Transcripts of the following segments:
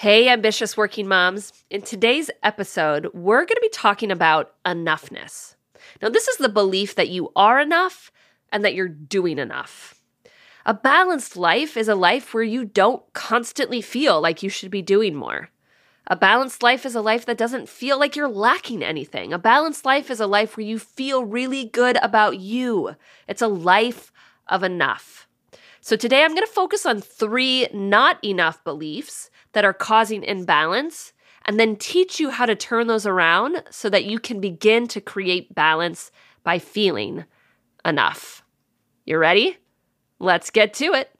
Hey, ambitious working moms. In today's episode, we're going to be talking about enoughness. Now, this is the belief that you are enough and that you're doing enough. A balanced life is a life where you don't constantly feel like you should be doing more. A balanced life is a life that doesn't feel like you're lacking anything. A balanced life is a life where you feel really good about you. It's a life of enough. So, today I'm going to focus on three not enough beliefs that are causing imbalance and then teach you how to turn those around so that you can begin to create balance by feeling enough. You ready? Let's get to it.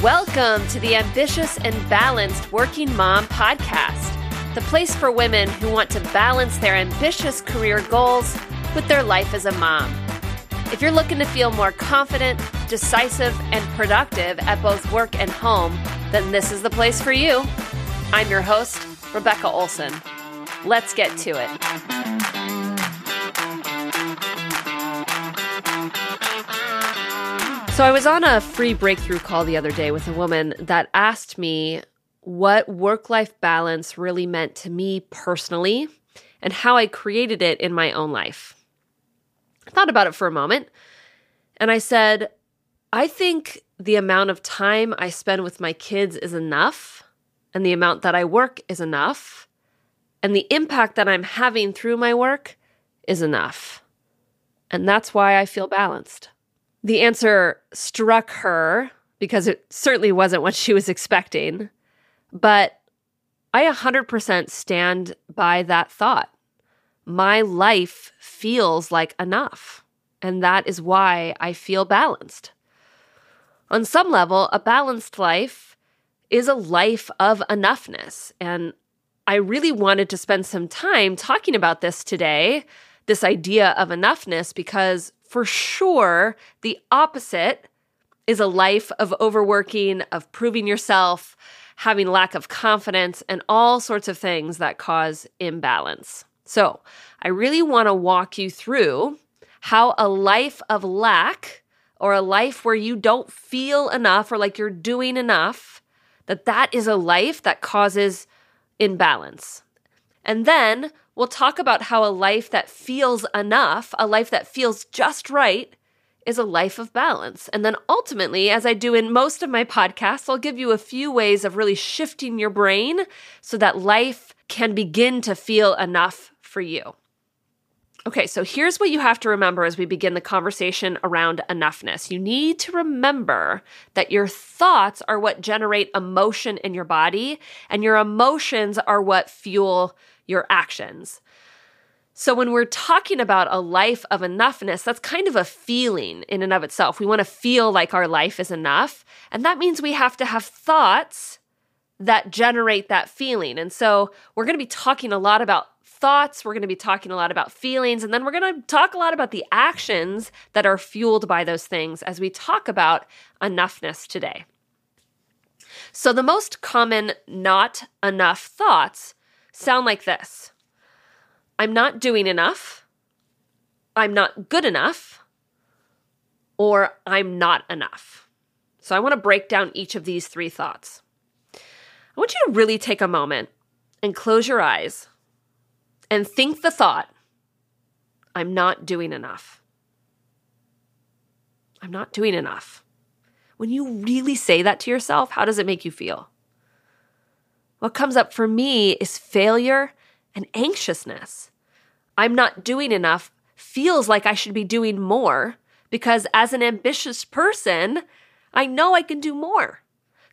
Welcome to the Ambitious and Balanced Working Mom podcast, the place for women who want to balance their ambitious career goals with their life as a mom. If you're looking to feel more confident, decisive, and productive at both work and home, then this is the place for you. I'm your host, Rebecca Olson. Let's get to it. So, I was on a free breakthrough call the other day with a woman that asked me what work life balance really meant to me personally and how I created it in my own life. Thought about it for a moment and I said, I think the amount of time I spend with my kids is enough, and the amount that I work is enough, and the impact that I'm having through my work is enough. And that's why I feel balanced. The answer struck her because it certainly wasn't what she was expecting, but I 100% stand by that thought. My life feels like enough. And that is why I feel balanced. On some level, a balanced life is a life of enoughness. And I really wanted to spend some time talking about this today, this idea of enoughness, because for sure, the opposite is a life of overworking, of proving yourself, having lack of confidence, and all sorts of things that cause imbalance. So, I really want to walk you through how a life of lack or a life where you don't feel enough or like you're doing enough, that that is a life that causes imbalance. And then we'll talk about how a life that feels enough, a life that feels just right, is a life of balance. And then ultimately, as I do in most of my podcasts, I'll give you a few ways of really shifting your brain so that life can begin to feel enough for you. Okay, so here's what you have to remember as we begin the conversation around enoughness. You need to remember that your thoughts are what generate emotion in your body, and your emotions are what fuel your actions. So, when we're talking about a life of enoughness, that's kind of a feeling in and of itself. We want to feel like our life is enough. And that means we have to have thoughts that generate that feeling. And so, we're going to be talking a lot about thoughts. We're going to be talking a lot about feelings. And then we're going to talk a lot about the actions that are fueled by those things as we talk about enoughness today. So, the most common not enough thoughts sound like this I'm not doing enough. I'm not good enough. Or I'm not enough. So, I want to break down each of these three thoughts. I want you to really take a moment and close your eyes and think the thought, I'm not doing enough. I'm not doing enough. When you really say that to yourself, how does it make you feel? What comes up for me is failure and anxiousness. I'm not doing enough feels like I should be doing more because as an ambitious person, I know I can do more.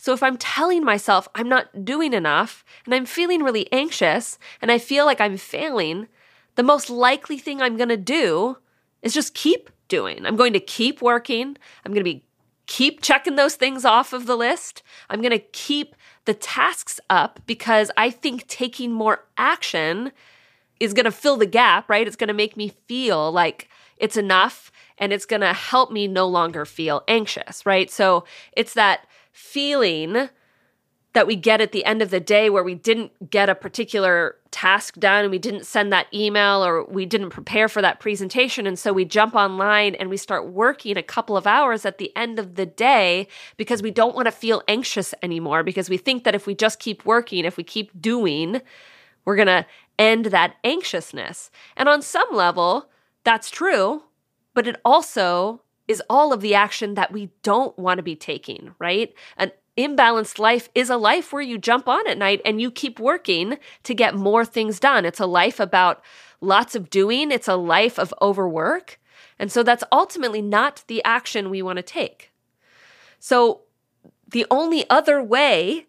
So if I'm telling myself I'm not doing enough and I'm feeling really anxious and I feel like I'm failing, the most likely thing I'm going to do is just keep doing. I'm going to keep working. I'm going to be keep checking those things off of the list. I'm going to keep the tasks up because I think taking more action is going to fill the gap, right? It's going to make me feel like it's enough and it's going to help me no longer feel anxious, right? So it's that feeling that we get at the end of the day where we didn't get a particular task done and we didn't send that email or we didn't prepare for that presentation. And so we jump online and we start working a couple of hours at the end of the day because we don't want to feel anxious anymore because we think that if we just keep working, if we keep doing, we're going to end that anxiousness. And on some level, that's true, but it also is all of the action that we don't want to be taking, right? An imbalanced life is a life where you jump on at night and you keep working to get more things done. It's a life about lots of doing, it's a life of overwork. And so that's ultimately not the action we want to take. So the only other way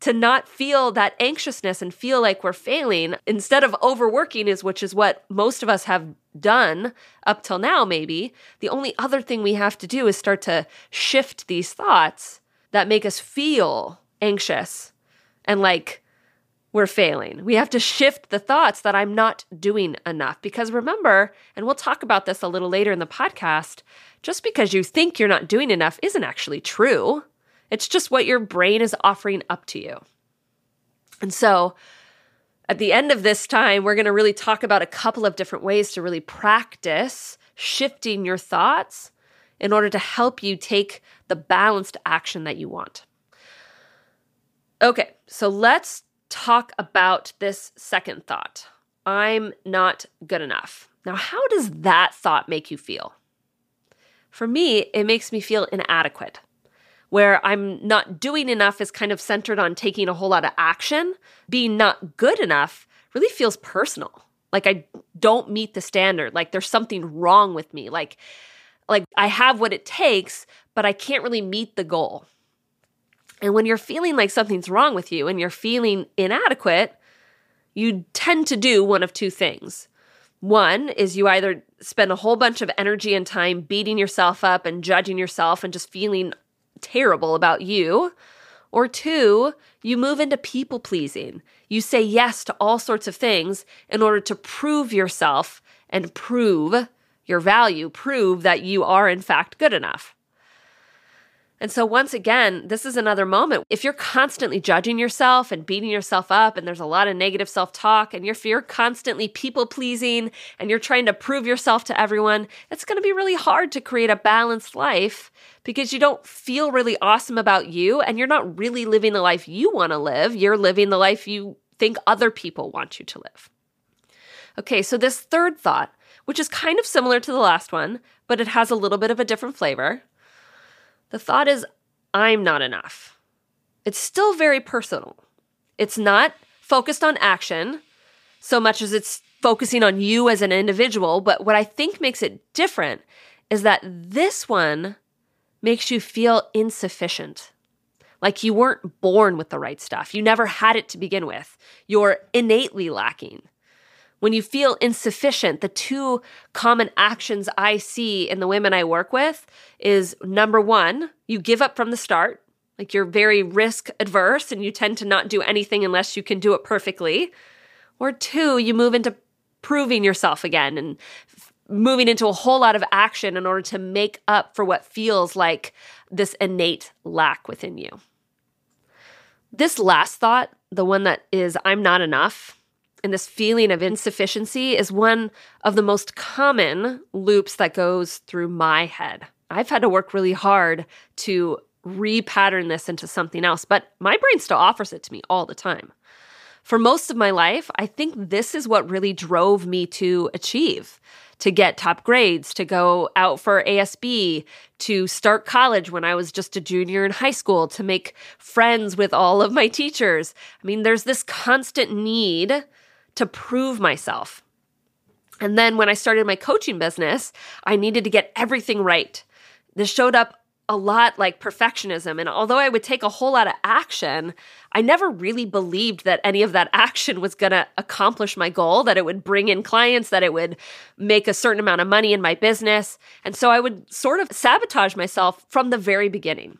to not feel that anxiousness and feel like we're failing instead of overworking is which is what most of us have done up till now maybe the only other thing we have to do is start to shift these thoughts that make us feel anxious and like we're failing. We have to shift the thoughts that I'm not doing enough. Because remember, and we'll talk about this a little later in the podcast, just because you think you're not doing enough isn't actually true. It's just what your brain is offering up to you. And so, at the end of this time, we're going to really talk about a couple of different ways to really practice shifting your thoughts in order to help you take the balanced action that you want. Okay, so let's talk about this second thought I'm not good enough. Now, how does that thought make you feel? For me, it makes me feel inadequate, where I'm not doing enough is kind of centered on taking a whole lot of action. Being not good enough really feels personal. Like I don't meet the standard, like there's something wrong with me. Like like I have what it takes, but I can't really meet the goal. And when you're feeling like something's wrong with you and you're feeling inadequate, you tend to do one of two things. One is you either spend a whole bunch of energy and time beating yourself up and judging yourself and just feeling terrible about you. Or two, you move into people pleasing. You say yes to all sorts of things in order to prove yourself and prove your value, prove that you are in fact good enough. And so, once again, this is another moment. If you're constantly judging yourself and beating yourself up, and there's a lot of negative self talk, and if you're constantly people pleasing and you're trying to prove yourself to everyone, it's going to be really hard to create a balanced life because you don't feel really awesome about you and you're not really living the life you want to live. You're living the life you think other people want you to live. Okay, so this third thought which is kind of similar to the last one, but it has a little bit of a different flavor. The thought is, I'm not enough. It's still very personal. It's not focused on action so much as it's focusing on you as an individual. But what I think makes it different is that this one makes you feel insufficient. Like you weren't born with the right stuff. You never had it to begin with. You're innately lacking. When you feel insufficient, the two common actions I see in the women I work with is number one, you give up from the start. Like you're very risk adverse and you tend to not do anything unless you can do it perfectly. Or two, you move into proving yourself again and moving into a whole lot of action in order to make up for what feels like this innate lack within you. This last thought, the one that is, I'm not enough, and this feeling of insufficiency is one of the most common loops that goes through my head. I've had to work really hard to repattern this into something else, but my brain still offers it to me all the time. For most of my life, I think this is what really drove me to achieve to get top grades, to go out for ASB, to start college when I was just a junior in high school, to make friends with all of my teachers. I mean, there's this constant need to prove myself. And then when I started my coaching business, I needed to get everything right. This showed up a lot like perfectionism. And although I would take a whole lot of action, I never really believed that any of that action was going to accomplish my goal, that it would bring in clients, that it would make a certain amount of money in my business. And so I would sort of sabotage myself from the very beginning.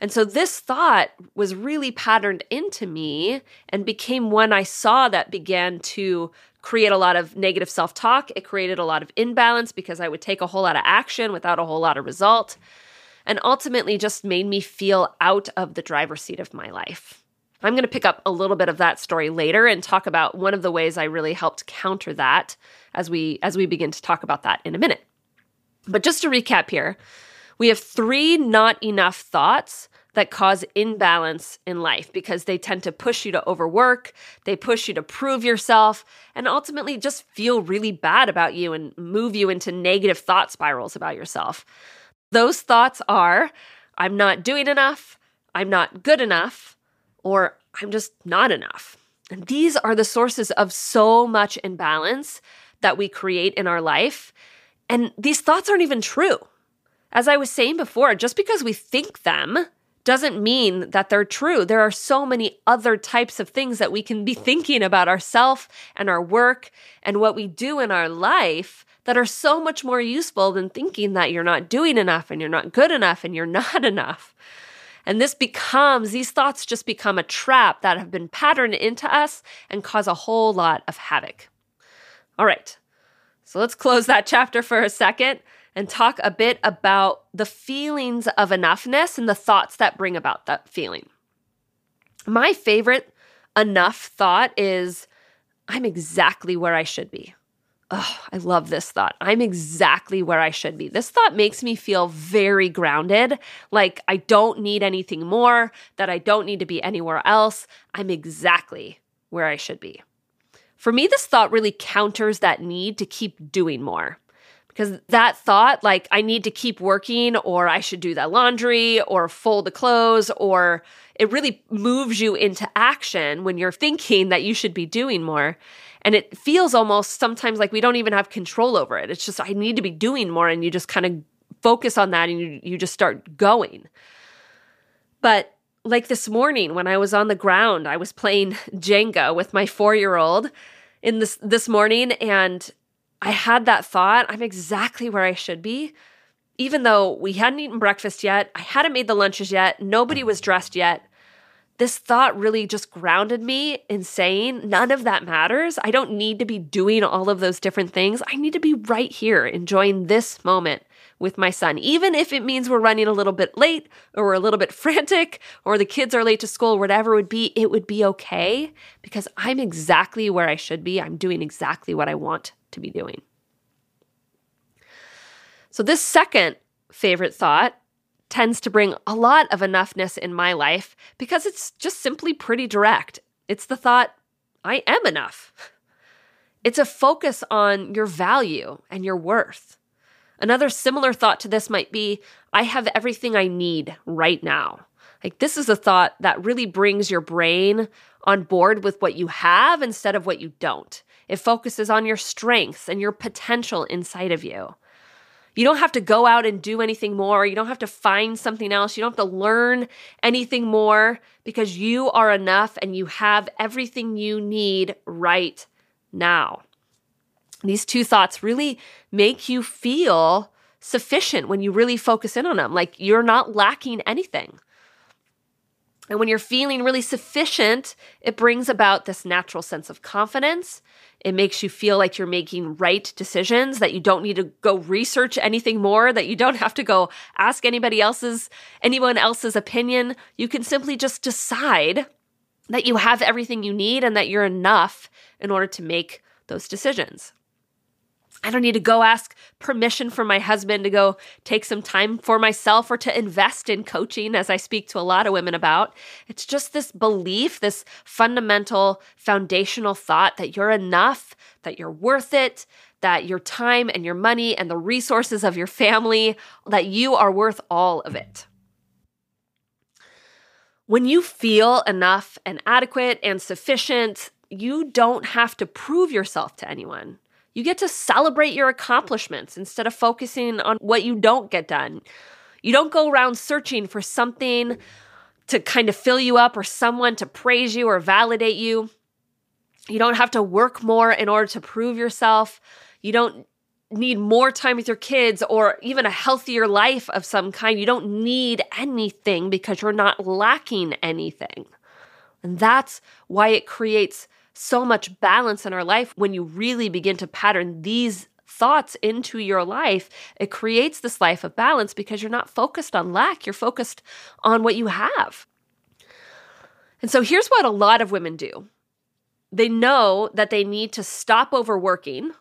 And so this thought was really patterned into me and became one I saw that began to create a lot of negative self talk. It created a lot of imbalance because I would take a whole lot of action without a whole lot of result. And ultimately just made me feel out of the driver's seat of my life. I'm going to pick up a little bit of that story later and talk about one of the ways I really helped counter that as we as we begin to talk about that in a minute. But just to recap here, we have three not enough thoughts that cause imbalance in life because they tend to push you to overwork, they push you to prove yourself, and ultimately just feel really bad about you and move you into negative thought spirals about yourself. Those thoughts are I'm not doing enough, I'm not good enough, or I'm just not enough. And these are the sources of so much imbalance that we create in our life. And these thoughts aren't even true. As I was saying before, just because we think them doesn't mean that they're true. There are so many other types of things that we can be thinking about ourselves and our work and what we do in our life that are so much more useful than thinking that you're not doing enough and you're not good enough and you're not enough. And this becomes, these thoughts just become a trap that have been patterned into us and cause a whole lot of havoc. All right, so let's close that chapter for a second and talk a bit about the feelings of enoughness and the thoughts that bring about that feeling. My favorite enough thought is I'm exactly where I should be. Oh, I love this thought. I'm exactly where I should be. This thought makes me feel very grounded, like I don't need anything more, that I don't need to be anywhere else. I'm exactly where I should be. For me, this thought really counters that need to keep doing more because that thought, like, I need to keep working, or I should do that laundry, or fold the clothes, or it really moves you into action when you're thinking that you should be doing more. And it feels almost sometimes like we don't even have control over it. It's just, I need to be doing more. And you just kind of focus on that and you, you just start going. But like this morning when I was on the ground, I was playing Jenga with my four year old in this this morning and I had that thought, I'm exactly where I should be. Even though we hadn't eaten breakfast yet, I hadn't made the lunches yet, nobody was dressed yet. This thought really just grounded me in saying none of that matters. I don't need to be doing all of those different things. I need to be right here enjoying this moment with my son, even if it means we're running a little bit late or we're a little bit frantic or the kids are late to school, whatever it would be, it would be okay because I'm exactly where I should be. I'm doing exactly what I want to be doing. So, this second favorite thought tends to bring a lot of enoughness in my life because it's just simply pretty direct. It's the thought, I am enough. It's a focus on your value and your worth. Another similar thought to this might be, I have everything I need right now. Like, this is a thought that really brings your brain on board with what you have instead of what you don't. It focuses on your strengths and your potential inside of you. You don't have to go out and do anything more. You don't have to find something else. You don't have to learn anything more because you are enough and you have everything you need right now. These two thoughts really make you feel sufficient when you really focus in on them, like you're not lacking anything. And when you're feeling really sufficient, it brings about this natural sense of confidence. It makes you feel like you're making right decisions, that you don't need to go research anything more, that you don't have to go ask anybody else's anyone else's opinion. You can simply just decide that you have everything you need and that you're enough in order to make those decisions. I don't need to go ask permission from my husband to go take some time for myself or to invest in coaching, as I speak to a lot of women about. It's just this belief, this fundamental foundational thought that you're enough, that you're worth it, that your time and your money and the resources of your family, that you are worth all of it. When you feel enough and adequate and sufficient, you don't have to prove yourself to anyone. You get to celebrate your accomplishments instead of focusing on what you don't get done. You don't go around searching for something to kind of fill you up or someone to praise you or validate you. You don't have to work more in order to prove yourself. You don't need more time with your kids or even a healthier life of some kind. You don't need anything because you're not lacking anything. And that's why it creates so much balance in our life when you really begin to pattern these thoughts into your life, it creates this life of balance because you're not focused on lack, you're focused on what you have. And so here's what a lot of women do they know that they need to stop overworking,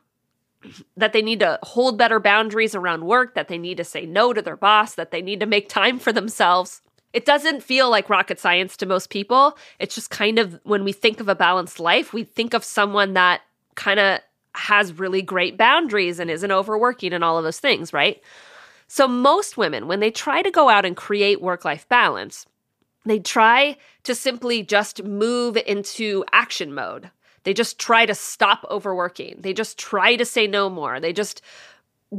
that they need to hold better boundaries around work, that they need to say no to their boss, that they need to make time for themselves. It doesn't feel like rocket science to most people. It's just kind of when we think of a balanced life, we think of someone that kind of has really great boundaries and isn't overworking and all of those things, right? So, most women, when they try to go out and create work life balance, they try to simply just move into action mode. They just try to stop overworking. They just try to say no more. They just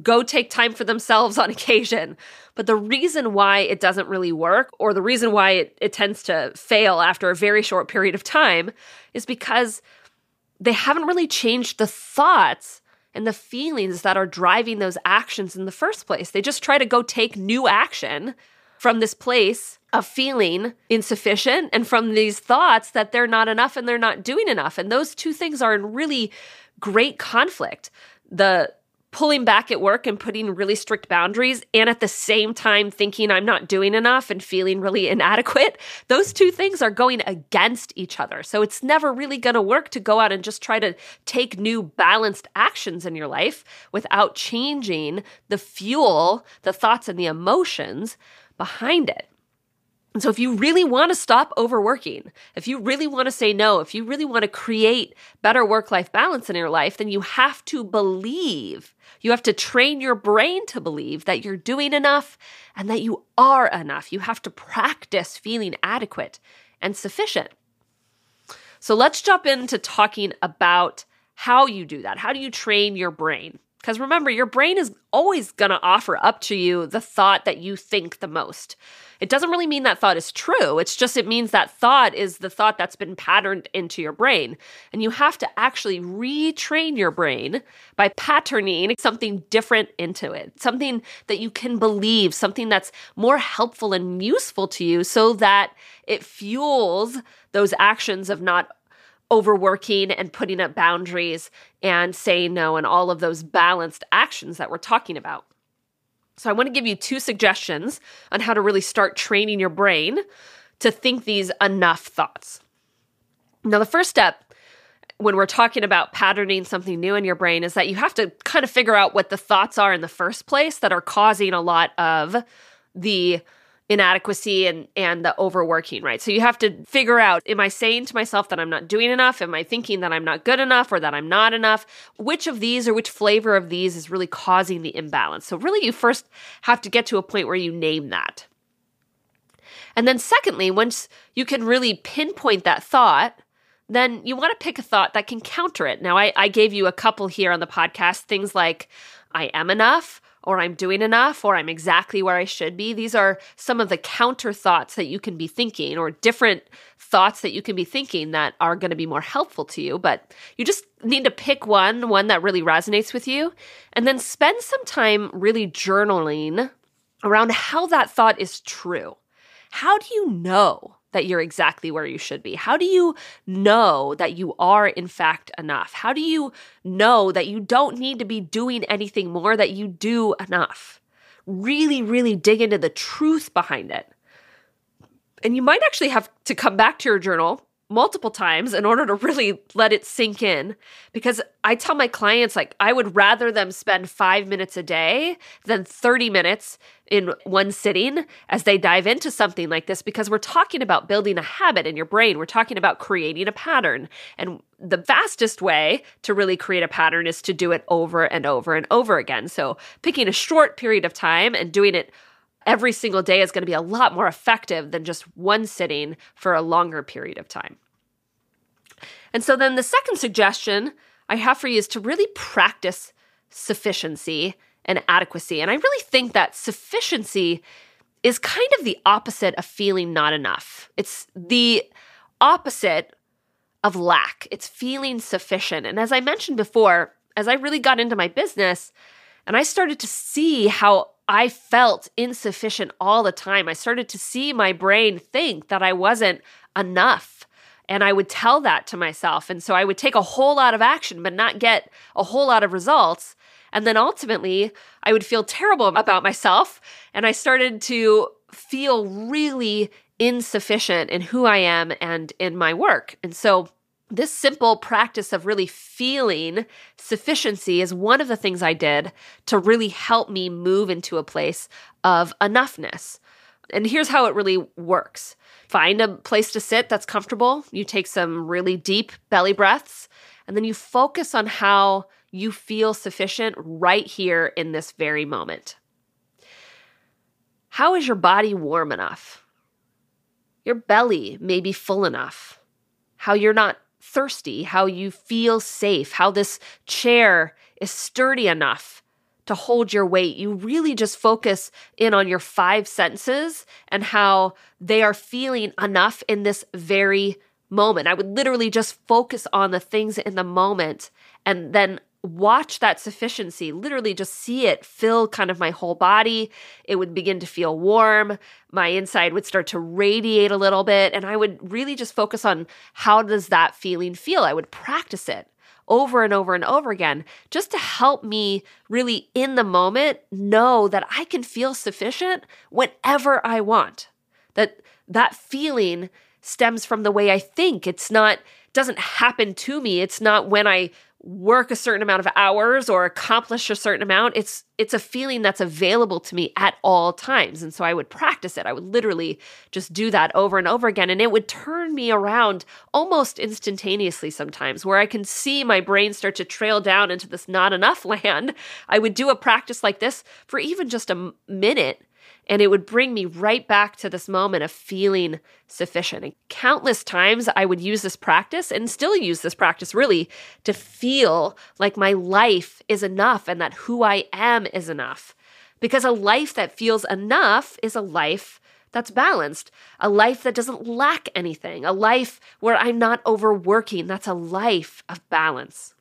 go take time for themselves on occasion. But the reason why it doesn't really work, or the reason why it, it tends to fail after a very short period of time, is because they haven't really changed the thoughts and the feelings that are driving those actions in the first place. They just try to go take new action from this place of feeling insufficient and from these thoughts that they're not enough and they're not doing enough. And those two things are in really great conflict. The pulling back at work and putting really strict boundaries and at the same time thinking I'm not doing enough and feeling really inadequate, those two things are going against each other. So it's never really going to work to go out and just try to take new balanced actions in your life without changing the fuel, the thoughts, and the emotions behind it. And so, if you really want to stop overworking, if you really want to say no, if you really want to create better work life balance in your life, then you have to believe, you have to train your brain to believe that you're doing enough and that you are enough. You have to practice feeling adequate and sufficient. So, let's jump into talking about how you do that. How do you train your brain? Because remember, your brain is always going to offer up to you the thought that you think the most. It doesn't really mean that thought is true. It's just it means that thought is the thought that's been patterned into your brain. And you have to actually retrain your brain by patterning something different into it, something that you can believe, something that's more helpful and useful to you so that it fuels those actions of not overworking and putting up boundaries and saying no and all of those balanced actions that we're talking about. So, I want to give you two suggestions on how to really start training your brain to think these enough thoughts. Now, the first step when we're talking about patterning something new in your brain is that you have to kind of figure out what the thoughts are in the first place that are causing a lot of the inadequacy and and the overworking right? So you have to figure out am i saying to myself that i'm not doing enough? Am i thinking that i'm not good enough or that i'm not enough? Which of these or which flavor of these is really causing the imbalance? So really you first have to get to a point where you name that. And then secondly once you can really pinpoint that thought then you want to pick a thought that can counter it. Now i, I gave you a couple here on the podcast things like i am enough or I'm doing enough, or I'm exactly where I should be. These are some of the counter thoughts that you can be thinking, or different thoughts that you can be thinking that are going to be more helpful to you. But you just need to pick one, one that really resonates with you, and then spend some time really journaling around how that thought is true. How do you know that you're exactly where you should be? How do you know that you are, in fact, enough? How do you know that you don't need to be doing anything more, that you do enough? Really, really dig into the truth behind it. And you might actually have to come back to your journal multiple times in order to really let it sink in. Because I tell my clients like I would rather them spend 5 minutes a day than 30 minutes in one sitting as they dive into something like this. Because we're talking about building a habit in your brain. We're talking about creating a pattern. And the fastest way to really create a pattern is to do it over and over and over again. So picking a short period of time and doing it every single day is going to be a lot more effective than just one sitting for a longer period of time. And so then the second suggestion I have for you is to really practice sufficiency and adequacy. And I really think that sufficiency is kind of the opposite of feeling not enough. It's the opposite of lack. It's feeling sufficient. And as I mentioned before, as I really got into my business and I started to see how I felt insufficient all the time. I started to see my brain think that I wasn't enough. And I would tell that to myself. And so I would take a whole lot of action, but not get a whole lot of results. And then ultimately, I would feel terrible about myself. And I started to feel really insufficient in who I am and in my work. And so, this simple practice of really feeling sufficiency is one of the things I did to really help me move into a place of enoughness. And here's how it really works find a place to sit that's comfortable. You take some really deep belly breaths, and then you focus on how you feel sufficient right here in this very moment. How is your body warm enough? Your belly may be full enough. How you're not thirsty, how you feel safe, how this chair is sturdy enough to hold your weight. You really just focus in on your five senses and how they are feeling enough in this very moment. I would literally just focus on the things in the moment and then watch that sufficiency, literally just see it fill kind of my whole body. It would begin to feel warm. My inside would start to radiate a little bit. And I would really just focus on how does that feeling feel? I would practice it over and over and over again just to help me really in the moment know that I can feel sufficient whenever I want. That that feeling stems from the way I think. It's not doesn't happen to me. It's not when I work a certain amount of hours or accomplish a certain amount it's it's a feeling that's available to me at all times. And so i would practice it. I would literally just do that over and over again. And it would turn me around almost instantaneously sometimes where i can see my brain start to trail down into this not enough land. I would do a practice like this for even just a minute and it would bring me right back to this moment of feeling sufficient. And countless times I would use this practice and still use this practice really to feel like my life is enough and that who I am is enough. Because a life that feels enough is a life that's balanced, a life that doesn't lack anything, a life where I'm not overworking. That's a life of balance.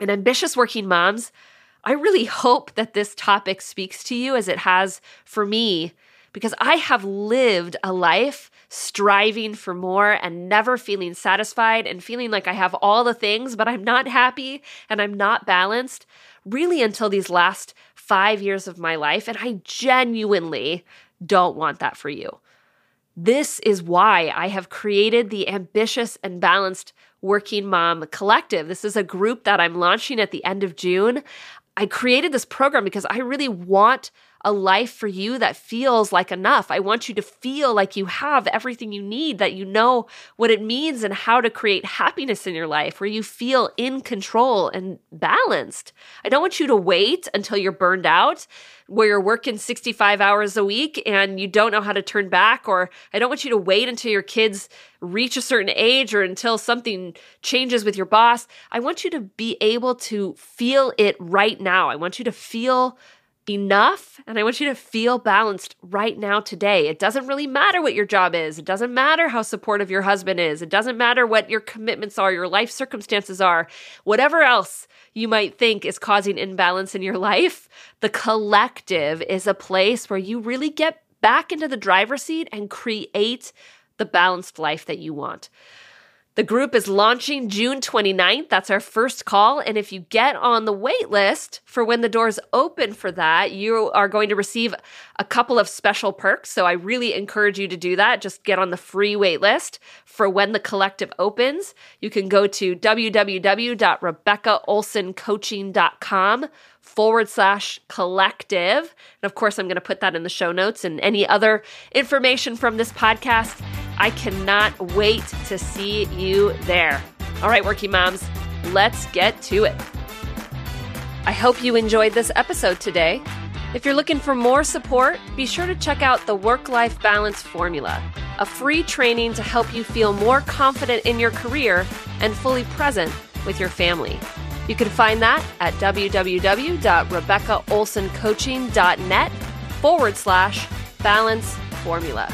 And ambitious working moms I really hope that this topic speaks to you as it has for me, because I have lived a life striving for more and never feeling satisfied and feeling like I have all the things, but I'm not happy and I'm not balanced, really until these last five years of my life. And I genuinely don't want that for you. This is why I have created the ambitious and balanced Working Mom Collective. This is a group that I'm launching at the end of June. I created this program because I really want a life for you that feels like enough. I want you to feel like you have everything you need, that you know what it means and how to create happiness in your life, where you feel in control and balanced. I don't want you to wait until you're burned out, where you're working 65 hours a week and you don't know how to turn back, or I don't want you to wait until your kids reach a certain age or until something changes with your boss. I want you to be able to feel it right now. I want you to feel enough and I want you to feel balanced right now today. It doesn't really matter what your job is. It doesn't matter how supportive your husband is. It doesn't matter what your commitments are, your life circumstances are, whatever else you might think is causing imbalance in your life. The collective is a place where you really get back into the driver's seat and create the balanced life that you want. The group is launching June 29th. That's our first call. And if you get on the wait list for when the doors open for that, you are going to receive a couple of special perks. So I really encourage you to do that. Just get on the free wait list for when the collective opens. You can go to www.rebeccaolsoncoaching.com forward slash collective. And of course, I'm going to put that in the show notes and any other information from this podcast. I cannot wait to see you there. All right, working moms, let's get to it. I hope you enjoyed this episode today. If you're looking for more support, be sure to check out the Work Life Balance Formula, a free training to help you feel more confident in your career and fully present with your family. You can find that at www.rebeccaolsoncoaching.net forward slash balance formula.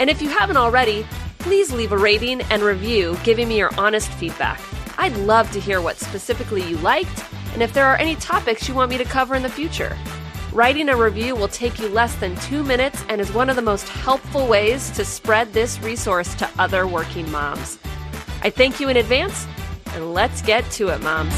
And if you haven't already, please leave a rating and review giving me your honest feedback. I'd love to hear what specifically you liked and if there are any topics you want me to cover in the future. Writing a review will take you less than two minutes and is one of the most helpful ways to spread this resource to other working moms. I thank you in advance and let's get to it, moms.